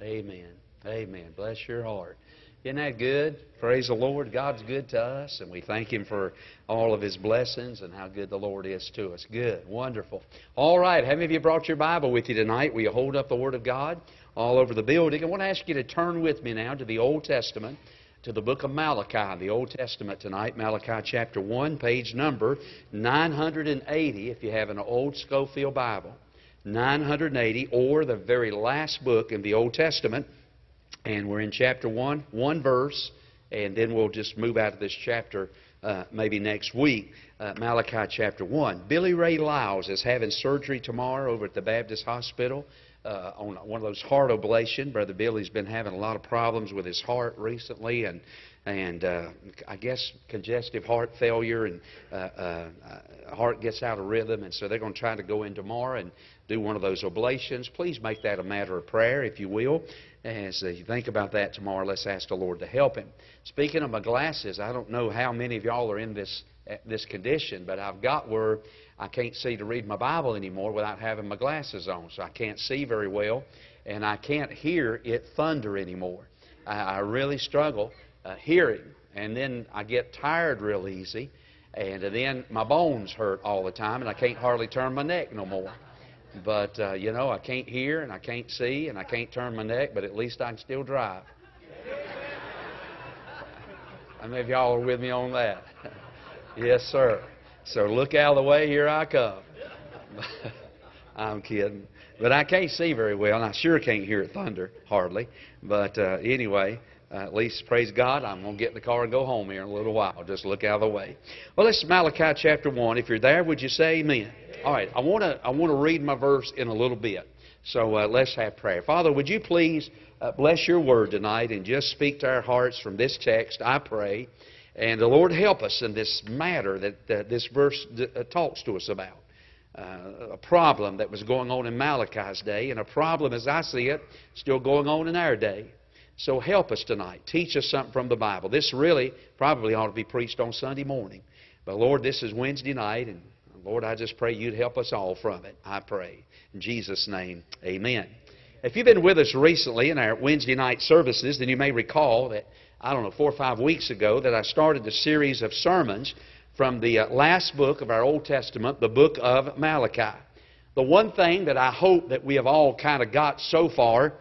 Amen. Amen. Bless your heart. Isn't that good? Praise the Lord. God's good to us, and we thank Him for all of His blessings and how good the Lord is to us. Good. Wonderful. All right. How many of you brought your Bible with you tonight? Will you hold up the Word of God all over the building? I want to ask you to turn with me now to the Old Testament, to the book of Malachi, the Old Testament tonight, Malachi chapter 1, page number 980, if you have an old Scofield Bible. 980, or the very last book in the Old Testament. And we're in chapter 1, one verse, and then we'll just move out of this chapter uh, maybe next week. Uh, Malachi chapter 1. Billy Ray Lyles is having surgery tomorrow over at the Baptist Hospital. Uh, on one of those heart ablation. Brother Billy's been having a lot of problems with his heart recently, and and uh, I guess congestive heart failure and uh, uh, heart gets out of rhythm, and so they're going to try to go in tomorrow and do one of those ablations. Please make that a matter of prayer, if you will. As you think about that tomorrow, let's ask the Lord to help him. Speaking of my glasses, I don't know how many of y'all are in this this condition, but I've got where I can't see to read my Bible anymore without having my glasses on, so I can't see very well, and I can't hear it thunder anymore. I, I really struggle uh, hearing. And then I get tired real easy. And then my bones hurt all the time, and I can't hardly turn my neck no more. But, uh, you know, I can't hear, and I can't see, and I can't turn my neck, but at least I can still drive. How many of y'all are with me on that? yes, sir. So look out of the way, here I come. I'm kidding. But I can't see very well, and I sure can't hear it thunder, hardly. But uh, anyway, uh, at least, praise God, I'm going to get in the car and go home here in a little while. Just look out of the way. Well, this is Malachi chapter 1. If you're there, would you say amen? All right, I want to I want to read my verse in a little bit. So uh, let's have prayer. Father, would you please uh, bless your word tonight and just speak to our hearts from this text, I pray. And the Lord help us in this matter that uh, this verse d- uh, talks to us about. Uh, a problem that was going on in Malachi's day, and a problem, as I see it, still going on in our day. So help us tonight. Teach us something from the Bible. This really probably ought to be preached on Sunday morning. But Lord, this is Wednesday night, and Lord, I just pray you'd help us all from it. I pray. In Jesus' name, amen. If you've been with us recently in our Wednesday night services, then you may recall that, I don't know, four or five weeks ago, that I started a series of sermons from the uh, last book of our Old Testament, the book of Malachi. The one thing that I hope that we have all kind of got so far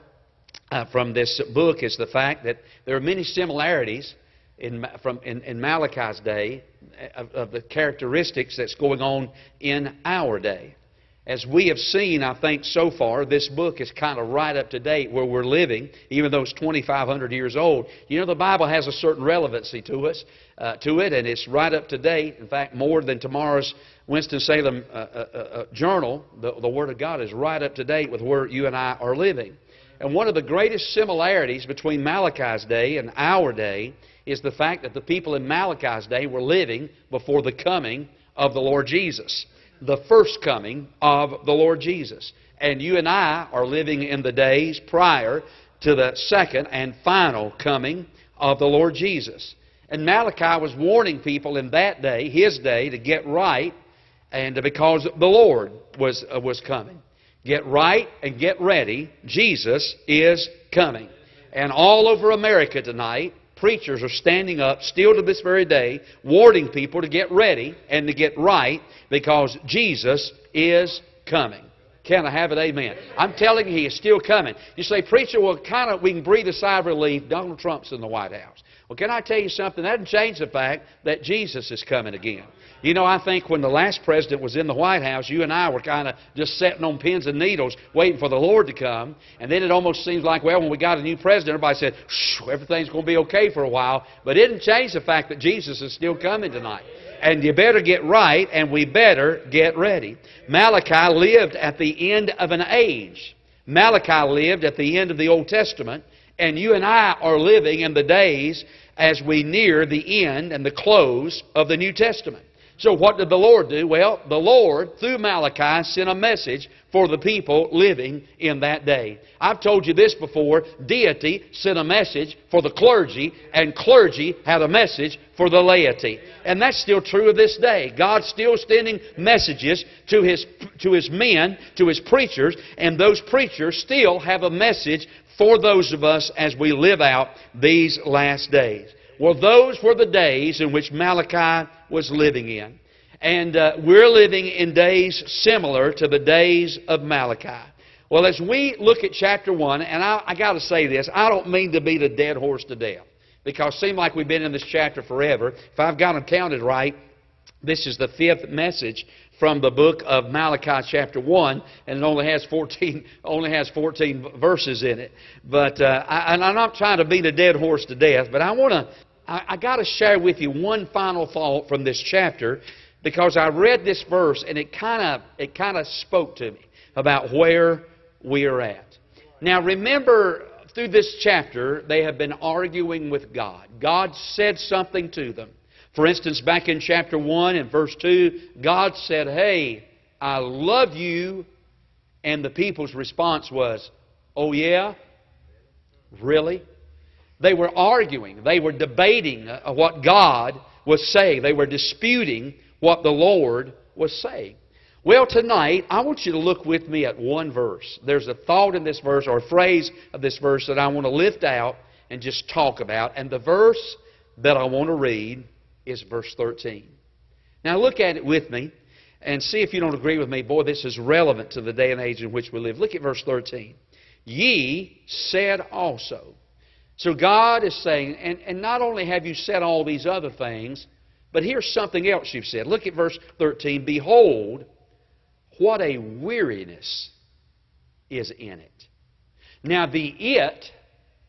uh, from this book is the fact that there are many similarities in, from, in, in Malachi's day uh, of, of, the characteristics that's going on in our day. As we have seen, I think, so far, this book is kind of right up to date where we're living, even though it's 2,500 years old. You know, the Bible has a certain relevancy to us, uh, to it, and it's right up to date. In fact, more than tomorrow's Winston-Salem uh, uh, uh Journal, the, the Word of God is right up to date with where you and I are living. And one of the greatest similarities between Malachi's day and our day is the fact that the people in Malachi's day were living before the coming of the Lord Jesus, the first coming of the Lord Jesus. And you and I are living in the days prior to the second and final coming of the Lord Jesus. And Malachi was warning people in that day, his day, to get right, and because the Lord was, uh, was coming. Get right and get ready. Jesus is coming. And all over America tonight, preachers are standing up, still to this very day, warning people to get ready and to get right because Jesus is coming. Can I have it? Amen. I'm telling you, He is still coming. You say, Preacher, well, kind of, we can breathe a sigh of relief. Donald Trump's in the White House. Well, can I tell you something? That doesn't change the fact that Jesus is coming again. You know, I think when the last president was in the White House, you and I were kind of just sitting on pins and needles waiting for the Lord to come. And then it almost seems like, well, when we got a new president, everybody said, everything's going to be okay for a while. But it didn't change the fact that Jesus is still coming tonight. And you better get right, and we better get ready. Malachi lived at the end of an age. Malachi lived at the end of the Old Testament, and you and I are living in the days as we near the end and the close of the New Testament. So what did the Lord do? Well, the Lord, through Malachi, sent a message for the people living in that day. I've told you this before. Deity sent a message for the clergy, and clergy had a message for the laity. And that's still true of this day. God's still sending messages to His, to His men, to His preachers, and those preachers still have a message for those of us as we live out these last days. Well, those were the days in which Malachi was living in. And uh, we're living in days similar to the days of Malachi. Well, as we look at chapter 1, and I, I got to say this, I don't mean to beat a dead horse to death, because it seems like we've been in this chapter forever. If I've got them counted right, this is the fifth message from the book of Malachi chapter 1, and it only has 14, only has 14 verses in it. But, uh, I, and I'm not trying to beat a dead horse to death, but I want to, I, I got to share with you one final thought from this chapter because I read this verse and it kind of it kind of spoke to me about where we are at. Now remember through this chapter they have been arguing with God. God said something to them. For instance, back in chapter 1 and verse 2, God said, "Hey, I love you." And the people's response was, "Oh yeah? Really?" They were arguing, they were debating uh, what God was saying. They were disputing what the Lord was saying. Well, tonight, I want you to look with me at one verse. There's a thought in this verse or a phrase of this verse that I want to lift out and just talk about. And the verse that I want to read is verse 13. Now, look at it with me and see if you don't agree with me. Boy, this is relevant to the day and age in which we live. Look at verse 13. Ye said also. So God is saying, and, and not only have you said all these other things, but here's something else you've said. Look at verse 13. Behold, what a weariness is in it. Now, the it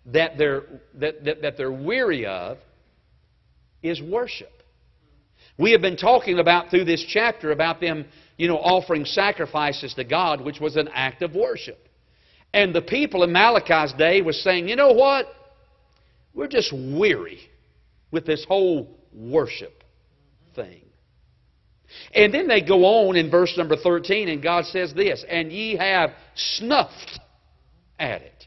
that they're, that, that, that they're weary of is worship. We have been talking about through this chapter about them, you know, offering sacrifices to God, which was an act of worship. And the people in Malachi's day was saying, you know what? We're just weary with this whole worship thing. And then they go on in verse number 13, and God says this, And ye have snuffed at it.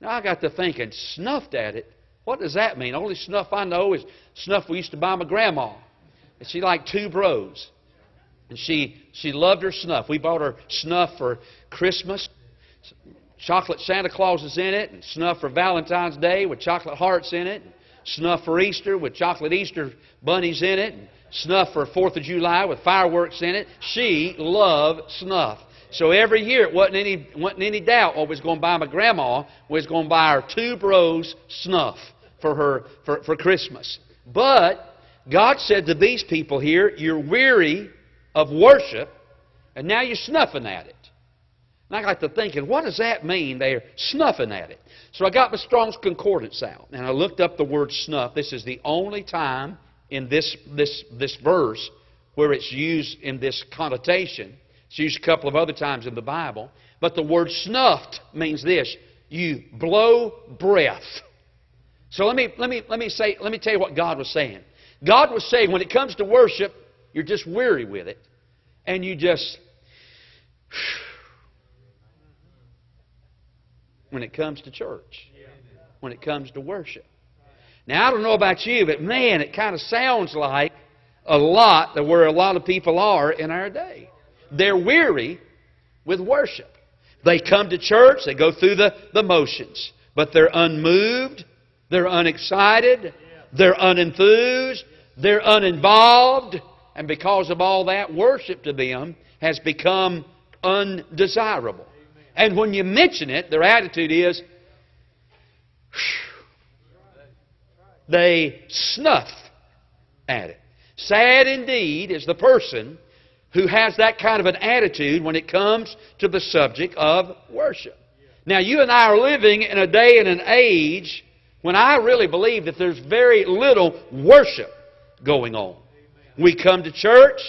Now I got to thinking, snuffed at it? What does that mean? Only snuff I know is snuff we used to buy my grandma. And she liked Tube Rose. And she, she loved her snuff. We bought her snuff for Christmas. Chocolate Santa Claus is in it, and snuff for Valentine's Day with chocolate hearts in it, and snuff for Easter with chocolate Easter bunnies in it, and snuff for 4th of July with fireworks in it. She loved snuff. So every year, it wasn't any, wasn't any doubt oh, what was going to buy my grandma was going to buy her Tube Rose snuff for her for, for Christmas. But God said to these people here, You're weary of worship, and now you're snuffing at it. And I got to thinking, what does that mean? They're snuffing at it. So I got my Strong's Concordance out, and I looked up the word snuff. This is the only time in this, this, this verse where it's used in this connotation. It's used a couple of other times in the Bible. But the word snuffed means this you blow breath. So let me, let me, let me, say, let me tell you what God was saying. God was saying when it comes to worship, you're just weary with it. And you just. When it comes to church, when it comes to worship. Now, I don't know about you, but man, it kind of sounds like a lot that where a lot of people are in our day. They're weary with worship. They come to church, they go through the, the motions, but they're unmoved, they're unexcited, they're unenthused, they're uninvolved, and because of all that, worship to them has become undesirable. And when you mention it, their attitude is, they snuff at it. Sad indeed is the person who has that kind of an attitude when it comes to the subject of worship. Now, you and I are living in a day and an age when I really believe that there's very little worship going on. We come to church,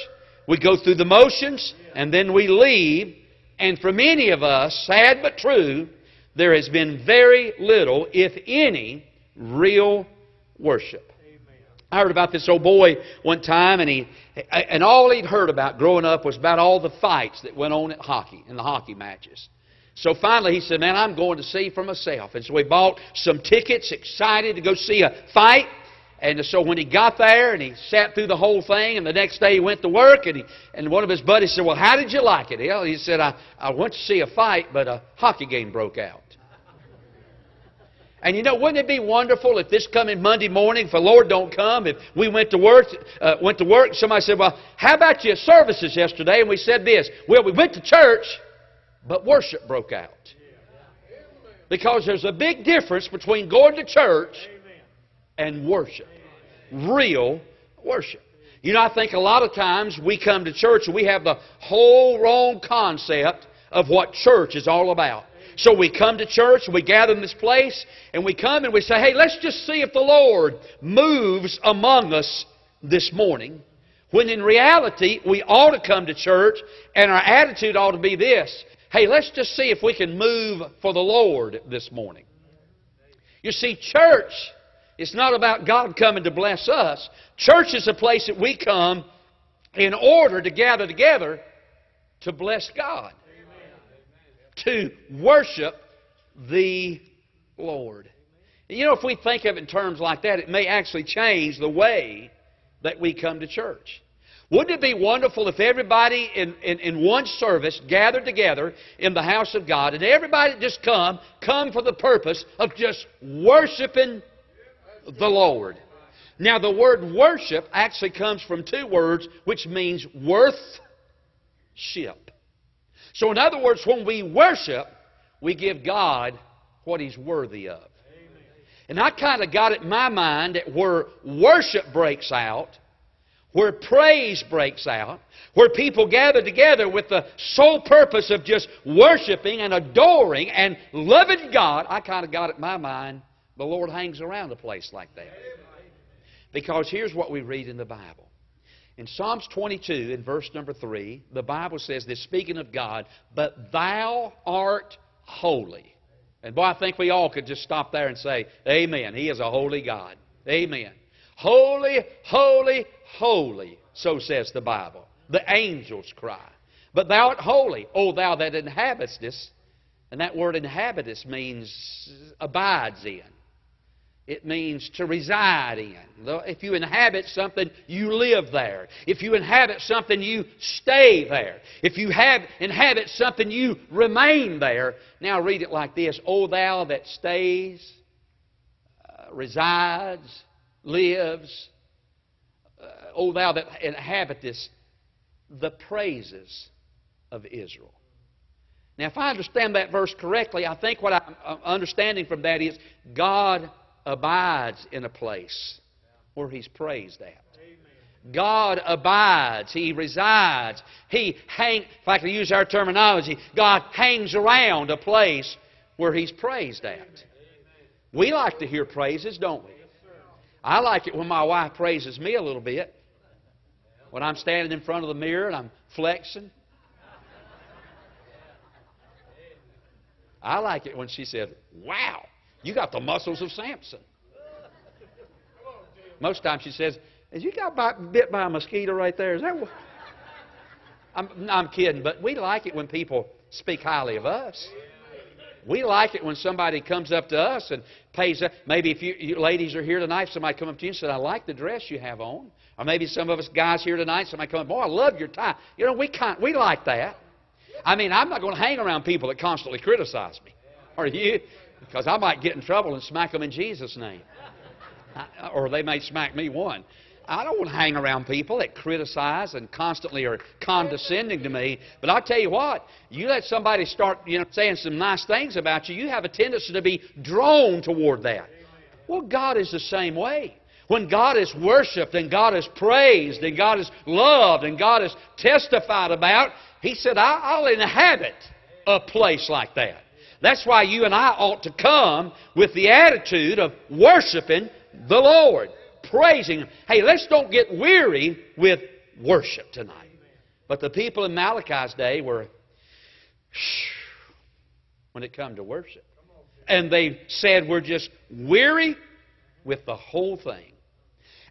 we go through the motions, and then we leave. And for many of us, sad but true, there has been very little, if any, real worship. I heard about this old boy one time, and he And all he'd heard about growing up was about all the fights that went on at hockey, in the hockey matches. So finally he said, Man, I'm going to see for myself. And so he bought some tickets, excited to go see a fight. And so when he got there and he sat through the whole thing, and the next day he went to work, and, he, and one of his buddies said, Well, how did you like it? He said, I, I went to see a fight, but a hockey game broke out. And you know, wouldn't it be wonderful if this coming Monday morning, if the Lord don't come, if we went to work, uh, went to work, somebody said, "Well, how about your services yesterday?" And we said this, "Well, we went to church, but worship broke out." Because there's a big difference between going to church and worship, real worship. You know, I think a lot of times we come to church and we have the whole wrong concept of what church is all about. So we come to church, we gather in this place, and we come and we say, hey, let's just see if the Lord moves among us this morning. When in reality, we ought to come to church, and our attitude ought to be this hey, let's just see if we can move for the Lord this morning. You see, church is not about God coming to bless us. Church is a place that we come in order to gather together to bless God to worship the Lord. You know, if we think of it in terms like that, it may actually change the way that we come to church. Wouldn't it be wonderful if everybody in, in, in, one service gathered together in the house of God and everybody just come, come for the purpose of just worshiping the Lord? Now, the word worship actually comes from two words which means worth ship. So, in other words, when we worship, we give God what He's worthy of. And I kind of got it in my mind that where worship breaks out, where praise breaks out, where people gather together with the sole purpose of just worshiping and adoring and loving God, I kind of got it in my mind the Lord hangs around a place like that. Because here's what we read in the Bible in Psalms 22, in verse number 3, the Bible says this, speaking of God, but thou art holy. And boy, I think we all could just stop there and say, Amen. He is a holy God. Amen. Holy, holy, holy, so says the Bible. The angels cry. But thou art holy, O thou that inhabitest. And that word inhabitest means abides in. It means to reside in. If you inhabit something, you live there. If you inhabit something, you stay there. If you have, inhabit something, you remain there. Now read it like this O thou that stays, uh, resides, lives, uh, O thou that inhabitest the praises of Israel. Now, if I understand that verse correctly, I think what I'm understanding from that is God abides in a place where He's praised at. God abides. He resides. He hang, if I can use our terminology, God hangs around a place where He's praised at. We like to hear praises, don't we? I like it when my wife praises me a little bit. When I'm standing in front of the mirror and I'm flexing. I like it when she said, Wow. You got the muscles of Samson. Most times she says, you got bit by a mosquito right there? Is that what? I'm, I'm kidding, but we like it when people speak highly of us. We like it when somebody comes up to us and pays. Maybe if you, you ladies are here tonight, somebody come up to you and said, "I like the dress you have on." Or maybe some of us guys here tonight, somebody come up, "Boy, I love your tie." You know, we kind, we like that. I mean, I'm not going to hang around people that constantly criticize me. Are you? Because I might get in trouble and smack them in Jesus' name. or they may smack me one. I don't want to hang around people that criticize and constantly are condescending to me. But I tell you what, you let somebody start, you know, saying some nice things about you, you have a tendency to be drawn toward that. Well, God is the same way. When God is worshiped and God is praised and God is loved and God is testified about, He said, I'll inhabit a place like that. That's why you and I ought to come with the attitude of worshiping the Lord, praising Him. Hey, let's don't get weary with worship tonight. But the people in Malachi's day were when it come to worship. And they said we're just weary with the whole thing.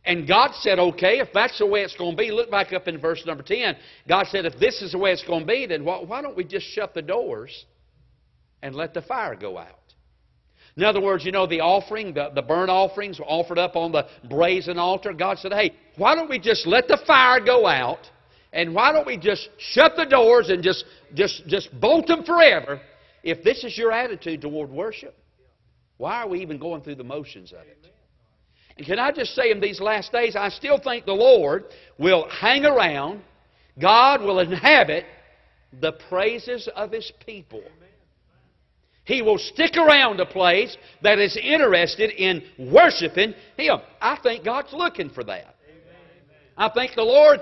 And God said, okay, if that's the way it's going to be, look back up in verse number 10. God said, if this is the way it's going to be, then why don't we just shut the doors and let the fire go out? In other words, you know, the offering, the, the burnt offerings were offered up on the brazen altar. God said, hey, why don't we just let the fire go out and why don't we just shut the doors and just, just, just bolt them forever? If this is your attitude toward worship, why are we even going through the motions of it? And can I just say in these last days, I still think the Lord will hang around, God will inhabit the praises of His people. He will stick around a place that is interested in worshiping Him. I think God's looking for that. I think the Lord,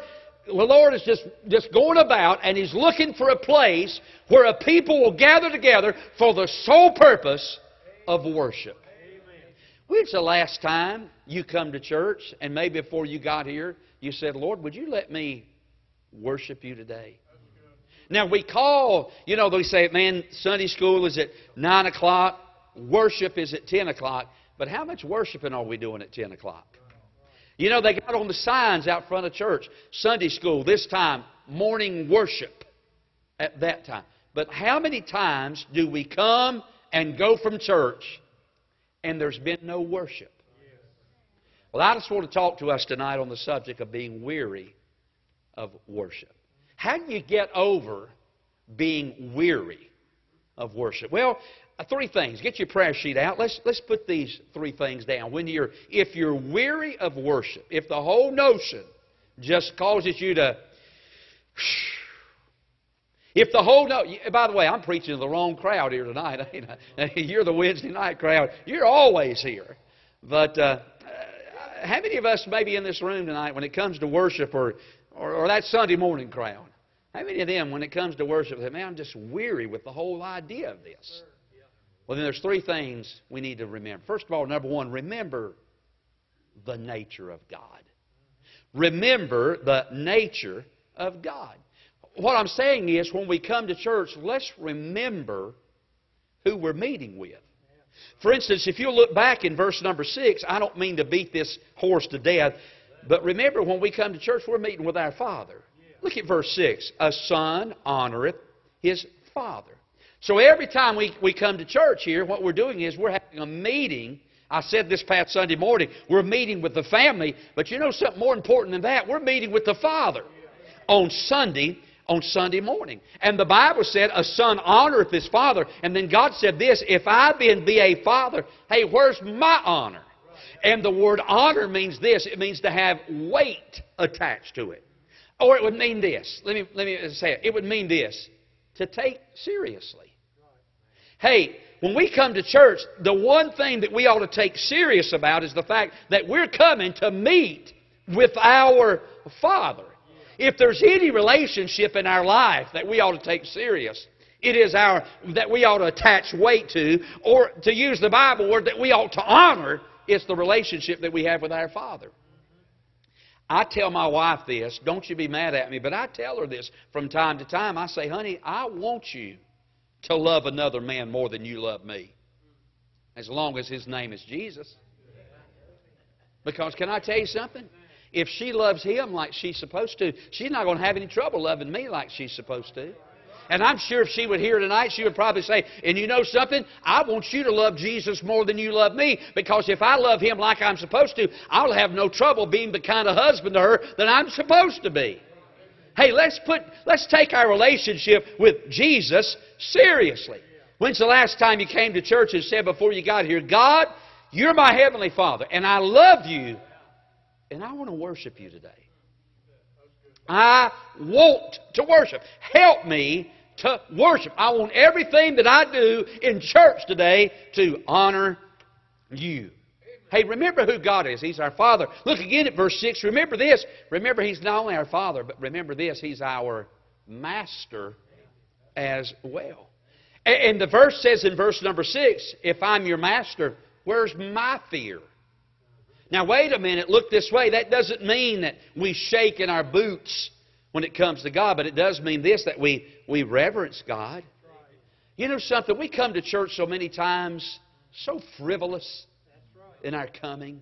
the Lord is just, just going about and He's looking for a place where a people will gather together for the sole purpose of worship. When's the last time you come to church and maybe before you got here, you said, Lord, would you let me worship you today? Now, we call, you know, they say, man, Sunday school is at 9 o'clock, worship is at 10 o'clock. But how much worshiping are we doing at 10 o'clock? You know, they got on the signs out front of church Sunday school, this time, morning worship at that time. But how many times do we come and go from church and there's been no worship? Well, I just want to talk to us tonight on the subject of being weary of worship. How do you get over being weary of worship? Well, uh, three things. Get your prayer sheet out. Let's, let's put these three things down. When you're, if you're weary of worship, if the whole notion just causes you to, if the whole no, by the way, I'm preaching to the wrong crowd here tonight. You're the Wednesday night crowd. You're always here. But uh, uh, how many of us maybe in this room tonight, when it comes to worship or, or, or that Sunday morning crowd, how many of them, when it comes to worship, say, man, I'm just weary with the whole idea of this? Well, then there's three things we need to remember. First of all, number one, remember the nature of God. Remember the nature of God. What I'm saying is, when we come to church, let's remember who we're meeting with. For instance, if you look back in verse number 6, I don't mean to beat this horse to death, but remember when we come to church, we're meeting with our Father. Look at verse 6. A son honoreth his father. So every time we, we come to church here, what we're doing is we're having a meeting. I said this past Sunday morning, we're meeting with the family, but you know something more important than that? We're meeting with the Father on Sunday, on Sunday morning. And the Bible said, a son honoreth his father. And then God said this, if I then be a father, hey, where's my honor? And the word honor means this, it means to have weight attached to it. Or it would mean this. Let me, let me say it. It would mean this to take seriously. Hey, when we come to church, the one thing that we ought to take serious about is the fact that we're coming to meet with our Father. If there's any relationship in our life that we ought to take serious, it is our that we ought to attach weight to, or to use the Bible word that we ought to honor, it's the relationship that we have with our Father. I tell my wife this, don't you be mad at me, but I tell her this from time to time. I say, honey, I want you to love another man more than you love me. As long as his name is Jesus. Because can I tell you something? If she loves him like she's supposed to, she's not going to have any trouble loving me like she's supposed to. And I'm sure if she would hear tonight, she would probably say, And you know something? I want you to love Jesus more than you love me because if I love him like I'm supposed to, I'll have no trouble being the kind of husband to her that I'm supposed to be. Hey, let's put let's take our relationship with Jesus seriously. When's the last time you came to church and said before you got here, God, you're my heavenly Father, and I love you, and I want to worship you today. I want to worship. Help me to worship. I want everything that I do in church today to honor you. Hey, remember who God is. He's our Father. Look again at verse 6. Remember this. Remember, He's not only our Father, but remember this. He's our Master as well. And the verse says in verse number 6 if I'm your Master, where's my fear? Now, wait a minute, look this way. That doesn't mean that we shake in our boots when it comes to God, but it does mean this that we, we reverence God. You know something? We come to church so many times so frivolous in our coming.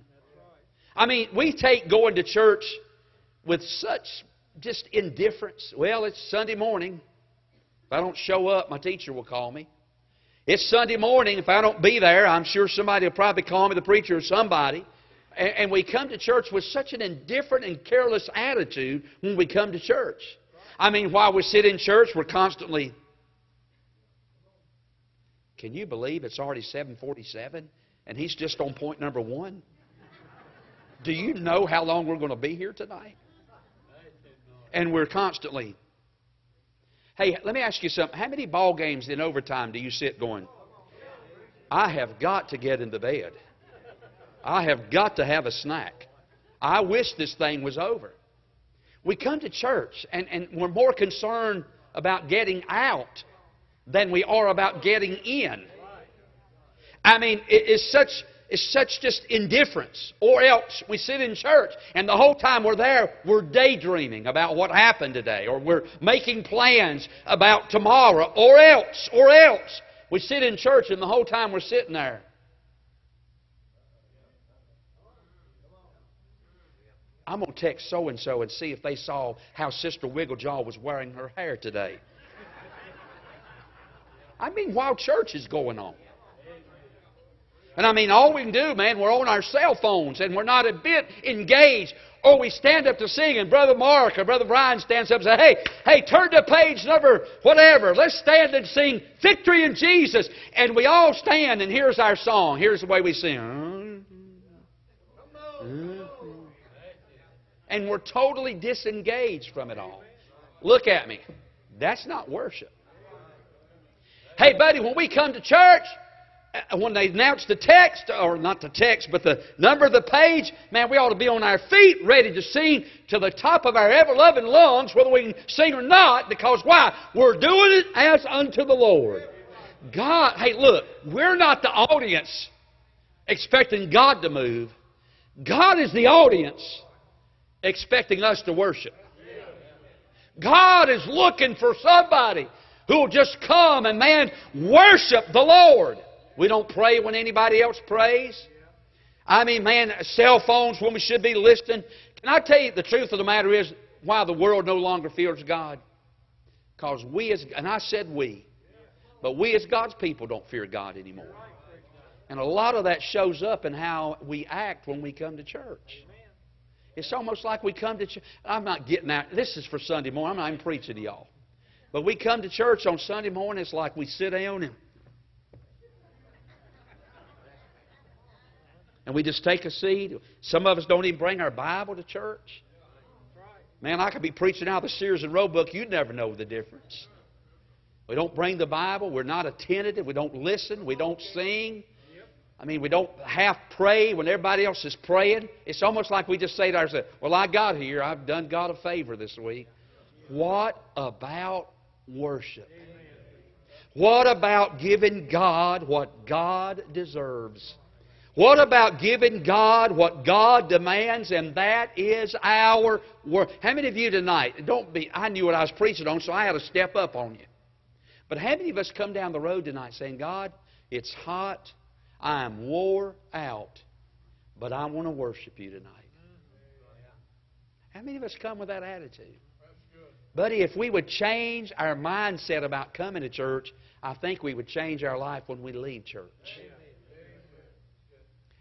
I mean, we take going to church with such just indifference. Well, it's Sunday morning. If I don't show up, my teacher will call me. It's Sunday morning. If I don't be there, I'm sure somebody will probably call me, the preacher or somebody. And, we come to church with such an indifferent and careless attitude when we come to church. I mean, while we sit in church, we're constantly. Can you believe it's already 747 and he's just on point number one? Do you know how long we're going to be here tonight? And we're constantly. Hey, let me ask you something. How many ball games in overtime do you sit going? I have got to get into bed. I have got to have a snack. I wish this thing was over. We come to church and, and we're more concerned about getting out than we are about getting in. I mean, it is such it's such just indifference. Or else we sit in church and the whole time we're there, we're daydreaming about what happened today, or we're making plans about tomorrow, or else, or else. We sit in church and the whole time we're sitting there. I'm going to text so and so and see if they saw how Sister Wigglejaw was wearing her hair today. I mean, while church is going on. And I mean, all we can do, man, we're on our cell phones and we're not a bit engaged. Or we stand up to sing and Brother Mark or Brother Brian stands up and says, hey, hey, turn to page number whatever. Let's stand and sing Victory in Jesus. And we all stand and here's our song. Here's the way we sing. And we're totally disengaged from it all. Look at me. That's not worship. Hey, buddy, when we come to church, uh, when they announce the text, or not the text, but the number of the page, man, we ought to be on our feet ready to sing to the top of our ever loving lungs, whether we can sing or not, because why? We're doing it as unto the Lord. God, hey, look, we're not the audience expecting God to move. God is the audience expecting us to worship. God is looking for somebody who will just come and, man, worship the Lord. We don't pray when anybody else prays. I mean, man, cell phones when we should be listening. Can I tell you the truth of the matter is why the world no longer fears God? Because we as, and I said we, but we as God's people don't fear God anymore. And a lot of that shows up in how we act when we come to church. It's almost like we come to church. I'm not getting out. This is for Sunday morning. I'm not even preaching to y'all. But we come to church on Sunday morning, it's like we sit down and and we just take a seat. Some of us don't even bring our Bible to church. Man, I could be preaching out of the Sears and Roebuck. You'd never know the difference. We don't bring the Bible. We're not attentive. We don't listen. We don't sing. I mean, we don't half pray when everybody else is praying. It's almost like we just say to ourselves, Well, I got here. I've done God a favor this week. What about worship? What about giving God what God deserves? What about giving God what God demands, and that is our work? How many of you tonight, don't be, I knew what I was preaching on, so I had to step up on you. But how many of us come down the road tonight saying, God, it's hot, I am wore out, but I want to worship you tonight? How many of us come with that attitude? Buddy, if we would change our mindset about coming to church, I think we would change our life when we leave church.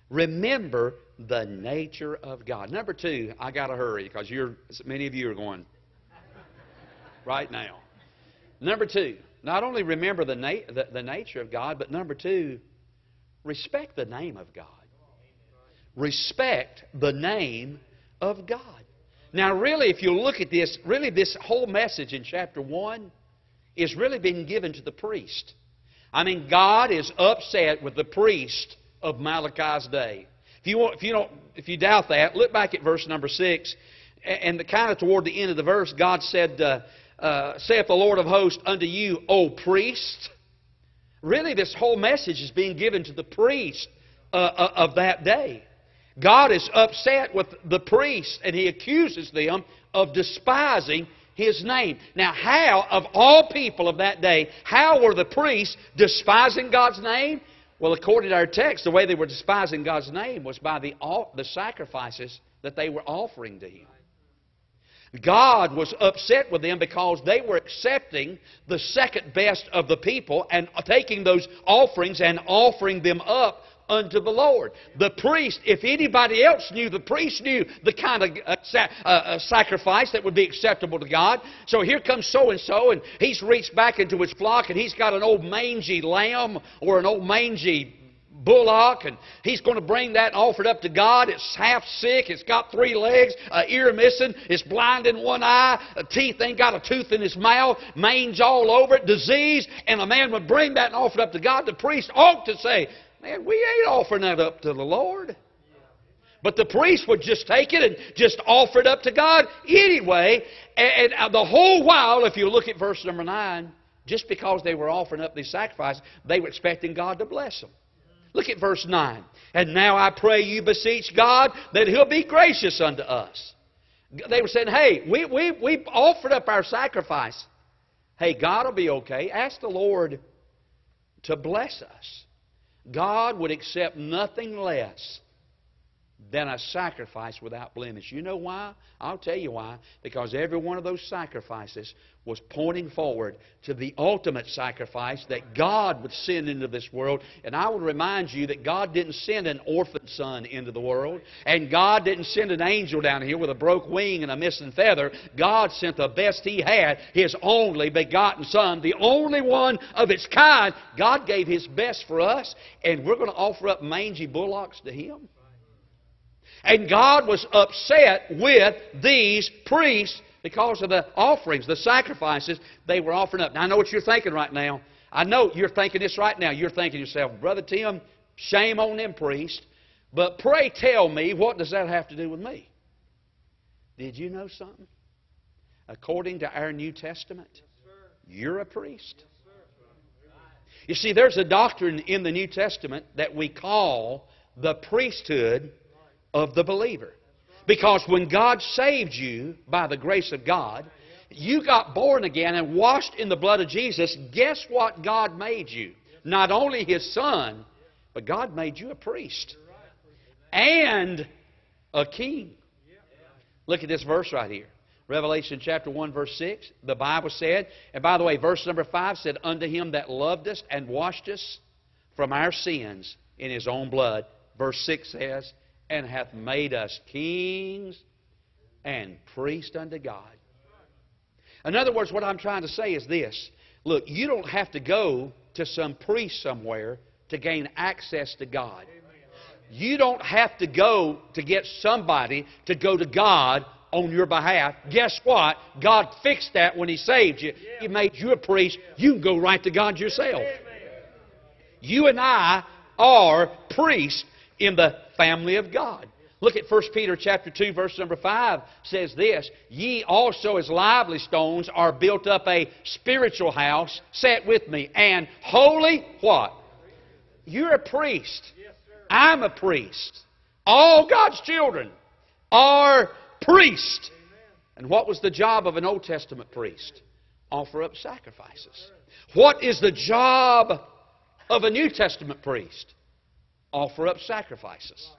Remember the nature of God. Number two, I got to hurry because you're many of you are going right now. Number two, not only remember the, na- the, the nature of God, but number two, respect the name of God. Respect the name of God. Now, really, if you look at this, really, this whole message in chapter 1 is really being given to the priest. I mean, God is upset with the priest of Malachi's day. If you, want, if you, don't, if you doubt that, look back at verse number 6. And the, kind of toward the end of the verse, God said, uh, uh, Saith the Lord of hosts unto you, O priest. Really, this whole message is being given to the priest uh, uh of that day. God is upset with the priests, and he accuses them of despising his name. Now, how, of all people of that day, how were the priests despising God's name? Well, according to our text, the way they were despising God's name was by the, the sacrifices that they were offering to Him. God was upset with them because they were accepting the second best of the people and taking those offerings and offering them up unto the Lord. The priest, if anybody else knew, the priest knew the kind of uh, sa- uh, uh, sacrifice that would be acceptable to God. So here comes so and so, and he's reached back into his flock, and he's got an old mangy lamb or an old mangy bullock, and he's going to bring that and offer it up to God. It's half sick, it's got three legs, an ear missing, it's blind in one eye, a teeth ain't got a tooth in his mouth, mange all over it, disease, and a man would bring that and offer it up to God. The priest ought to say, Man, we ain't offering that up to the Lord. But the priest would just take it and just offer it up to God anyway. And, and the whole while, if you look at verse number 9, just because they were offering up these sacrifices, they were expecting God to bless them. Look at verse 9. And now I pray you beseech God that He'll be gracious unto us. They were saying, hey, we, we, we offered up our sacrifice. Hey, God will be okay. Ask the Lord to bless us. God would accept nothing less than a sacrifice without blemish. You know why? I'll tell you why. Because every one of those sacrifices was pointing forward to the ultimate sacrifice that God would send into this world. And I would remind you that God didn't send an orphan son into the world, and God didn't send an angel down here with a broke wing and a missing feather. God sent the best He had, His only begotten Son, the only one of its kind. God gave His best for us, and we're going to offer up mangy bullocks to Him. And God was upset with these priests because of the offerings, the sacrifices they were offering up. Now, I know what you're thinking right now. I know you're thinking this right now. You're thinking yourself, Brother Tim, shame on them priests. But pray tell me, what does that have to do with me? Did you know something? According to our New Testament, you're a priest. You see, there's a doctrine in the New Testament that we call the priesthood of the believer. Because when God saved you by the grace of God, you got born again and washed in the blood of Jesus. Guess what God made you? Not only His Son, but God made you a priest and a king. Look at this verse right here. Revelation chapter 1, verse 6. The Bible said, and by the way, verse number 5 said, Unto him that loved us and washed us from our sins in his own blood. Verse 6 says, and hath made us kings and priests unto God. In other words, what I'm trying to say is this look, you don't have to go to some priest somewhere to gain access to God. You don't have to go to get somebody to go to God on your behalf. Guess what? God fixed that when He saved you. He made you a priest. You can go right to God yourself. You and I are priests in the family of God. Look at 1 Peter chapter 2 verse number 5 says this, Ye also as lively stones are built up a spiritual house, set with me, and holy what? You're a priest. I'm a priest. All God's children are priests. And what was the job of an Old Testament priest? Offer up sacrifices. What is the job of a New Testament priest? Offer up sacrifices.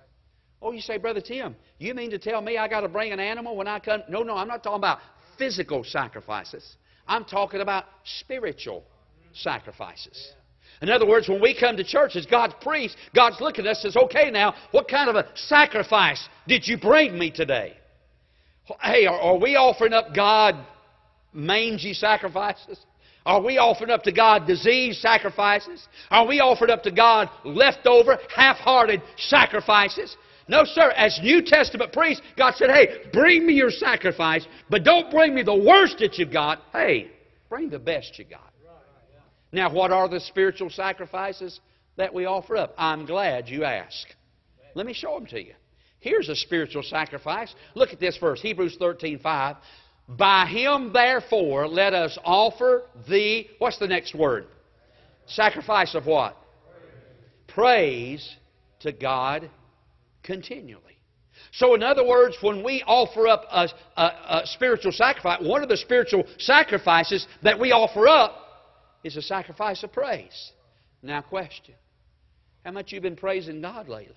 Oh, you say, Brother Tim, you mean to tell me I got to bring an animal when I come? No, no, I'm not talking about physical sacrifices. I'm talking about spiritual sacrifices. In other words, when we come to church as God's priest, God's looking at us and says, okay, now, what kind of a sacrifice did you bring me today? Hey, are, are we offering up God mangy sacrifices? Are we offering up to God disease sacrifices? Are we offering up to God leftover, half hearted sacrifices? No, sir. As New Testament priests, God said, hey, bring me your sacrifice, but don't bring me the worst that you've got. Hey, bring the best you got. Now, what are the spiritual sacrifices that we offer up? I'm glad you asked. Let me show them to you. Here's a spiritual sacrifice. Look at this verse, Hebrews 13 5. By him, therefore, let us offer the, what's the next word? Sacrifice of what? Praise to God continually. So, in other words, when we offer up a, a, a, spiritual sacrifice, one of the spiritual sacrifices that we offer up is a sacrifice of praise. Now, question How much you've been praising God lately?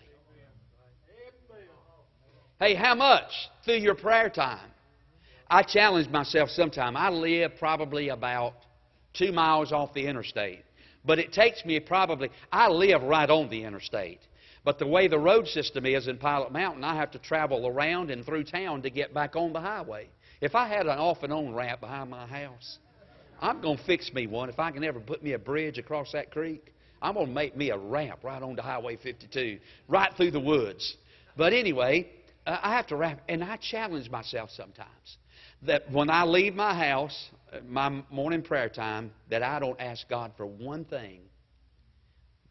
Hey, how much through your prayer time? I challenge myself sometime. I live probably about two miles off the interstate. But it takes me probably, I live right on the interstate. But the way the road system is in Pilot Mountain, I have to travel around and through town to get back on the highway. If I had an off and on ramp behind my house, I'm going to fix me one. If I can ever put me a bridge across that creek, I'm going to make me a ramp right onto Highway 52, right through the woods. But anyway, uh, I have to wrap, and I challenge myself sometimes that when I leave my house, uh, my morning prayer time, that I don't ask God for one thing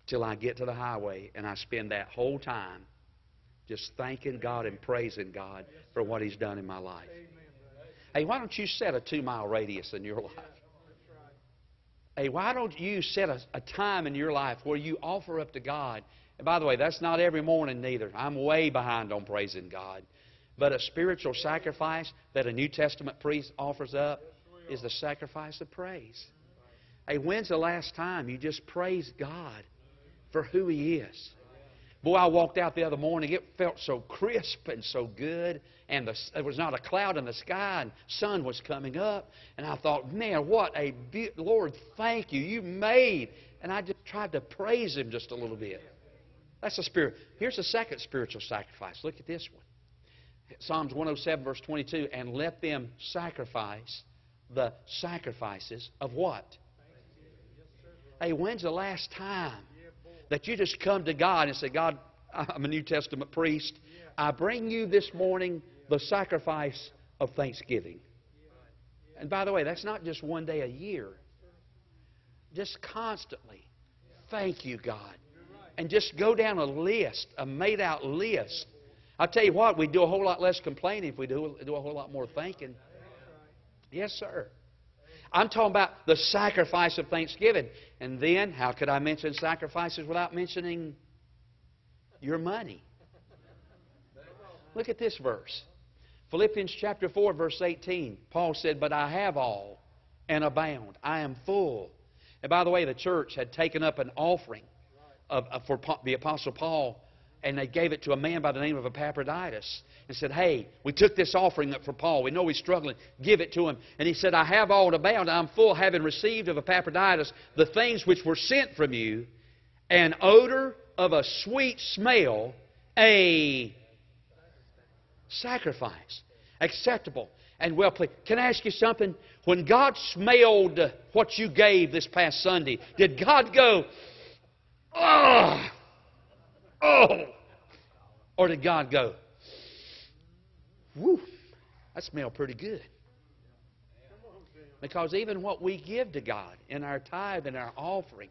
till I get to the highway and I spend that whole time just thanking God and praising God for what He's done in my life. Hey, why don't you set a two mile radius in your life? Hey, why don't you set a, a time in your life where you offer up to God? And by the way, that's not every morning neither. I'm way behind on praising God. But a spiritual sacrifice that a New Testament priest offers up is the sacrifice of praise. Hey, when's the last time you just praised God for who He is? Boy, I walked out the other morning. It felt so crisp and so good, and the, there was not a cloud in the sky, and sun was coming up. And I thought, man, what a be- Lord, thank you. You made. And I just tried to praise Him just a little bit. That's a spirit. Here's the second spiritual sacrifice. Look at this one. Psalms 107, verse 22, and let them sacrifice the sacrifices of what? Hey, when's the last time that you just come to God and say, God, I'm a New Testament priest. I bring you this morning the sacrifice of thanksgiving. And by the way, that's not just one day a year. Just constantly. Thank you, God. And just go down a list, a made out list I'll tell you what, we'd do a whole lot less complaining if we do, do a whole lot more thinking. Yes, sir. I'm talking about the sacrifice of thanksgiving. And then, how could I mention sacrifices without mentioning your money? Look at this verse. Philippians chapter 4, verse 18. Paul said, But I have all and abound. I am full. And by the way, the church had taken up an offering of, of, for the Apostle Paul and they gave it to a man by the name of Epaphroditus and said, Hey, we took this offering up for Paul. We know he's struggling. Give it to him. And he said, I have all to abound. I'm full, having received of Epaphroditus the things which were sent from you, an odor of a sweet smell, a sacrifice, acceptable and well pleased. Can I ask you something? When God smelled what you gave this past Sunday, did God go, Oh, oh, or did God go, whoo, I smell pretty good? Because even what we give to God in our tithe and our offering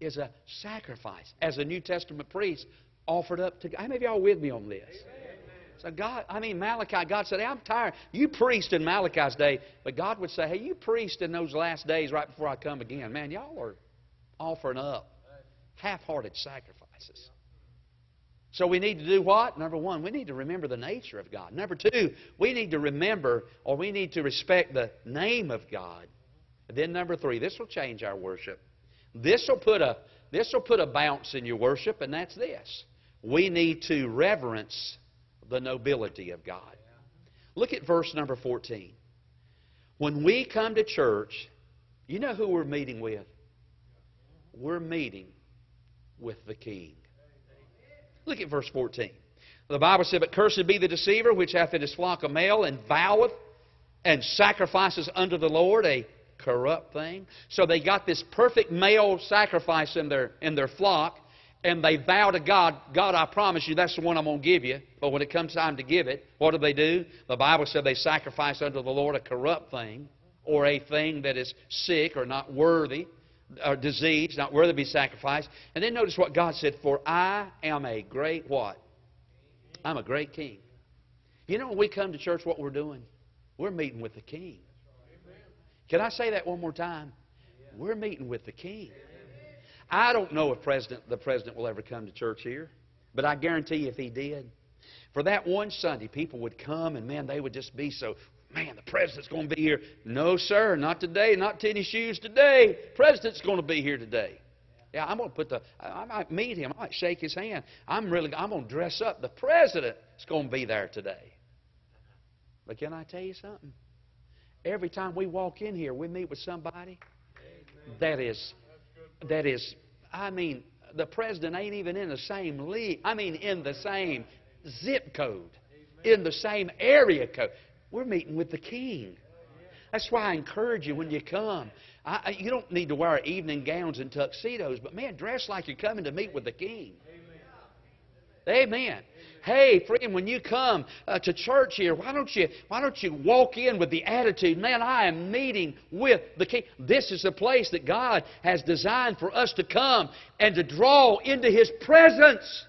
is a sacrifice. As a New Testament priest offered up to God. How many of y'all with me on this? So God, I mean Malachi, God said, hey, I'm tired. You priest in Malachi's day, but God would say, hey, you priest in those last days right before I come again. Man, y'all are offering up half-hearted sacrifices. So we need to do what? Number one, we need to remember the nature of God. Number two, we need to remember or we need to respect the name of God. And then number three, this will change our worship. This will put a this will put a bounce in your worship, and that's this. We need to reverence the nobility of God. Look at verse number 14. When we come to church, you know who we're meeting with? We're meeting with the King. Look at verse 14. The Bible said, But cursed be the deceiver which hath in his flock a male, and voweth and sacrifices unto the Lord a corrupt thing. So they got this perfect male sacrifice in their, in their flock, and they vow to God, God, I promise you that's the one I'm going to give you. But when it comes time to give it, what do they do? The Bible said they sacrifice unto the Lord a corrupt thing, or a thing that is sick or not worthy or disease, not worthy to be sacrificed. And then notice what God said, For I am a great what? I'm a great king. You know when we come to church, what we're doing? We're meeting with the king. Can I say that one more time? We're meeting with the king. I don't know if president, the president will ever come to church here, but I guarantee you if he did, for that one Sunday, people would come and man, they would just be so man, the president's going to be here. No, sir, not today, not tennis shoes today. President's going to be here today. Yeah, I'm going to put the. I might meet him. I might shake his hand. I'm really. I'm going to dress up. The president is going to be there today. But can I tell you something? Every time we walk in here, we meet with somebody that is, that is. I mean, the president ain't even in the same league. I mean, in the same zip code, in the same area code. We're meeting with the king. That's why I encourage you when you come. I, you don't need to wear evening gowns and tuxedos, but man, dress like you're coming to meet with the king. Amen. Hey, friend, when you come uh, to church here, why don't you why don't you walk in with the attitude, man, I am meeting with the King. This is the place that God has designed for us to come and to draw into His presence.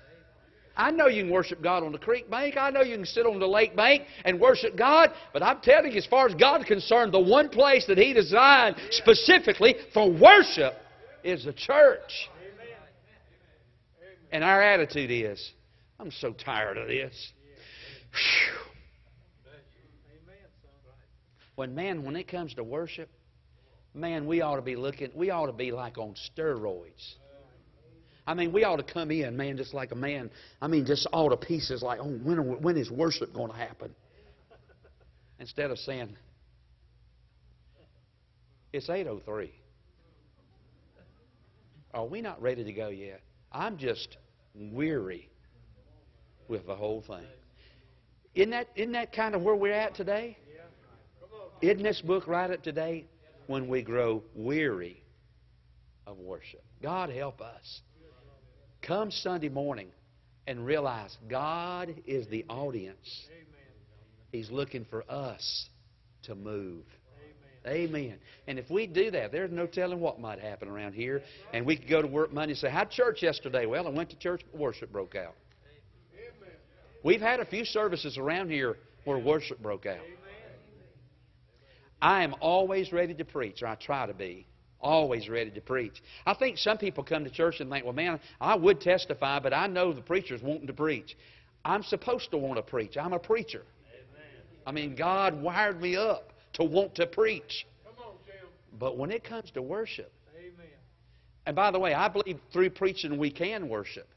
I know you can worship God on the creek bank. I know you can sit on the lake bank and worship God. But I'm telling you, as far as God's concerned, the one place that He designed specifically for worship is the church. And our attitude is, I'm so tired of this. Whew. When man, when it comes to worship, man, we ought to be looking, we ought to be like on steroids. I mean, we ought to come in, man, just like a man. I mean, just all to pieces, like, oh, when, are, when is worship going to happen? Instead of saying, it's 8.03. Are we not ready to go yet? I'm just weary with the whole thing. Isn't that, isn't that kind of where we're at today? Isn't this book right at today? When we grow weary of worship. God help us. Come Sunday morning and realize God is the audience. He's looking for us to move. Amen. And if we do that, there's no telling what might happen around here. And we could go to work Monday and say, How'd church yesterday? Well, I went to church, but worship broke out. We've had a few services around here where worship broke out. I am always ready to preach, or I try to be. Always ready to preach. I think some people come to church and think, well, man, I would testify, but I know the preacher's wanting to preach. I'm supposed to want to preach. I'm a preacher. I mean, God wired me up to want to preach. But when it comes to worship, Amen. and by the way, I believe through preaching we can worship.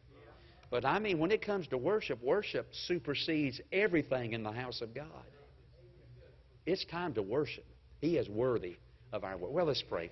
But I mean, when it comes to worship, worship supersedes everything in the house of God. It's time to worship. He is worthy of our worship. Well, let's pray.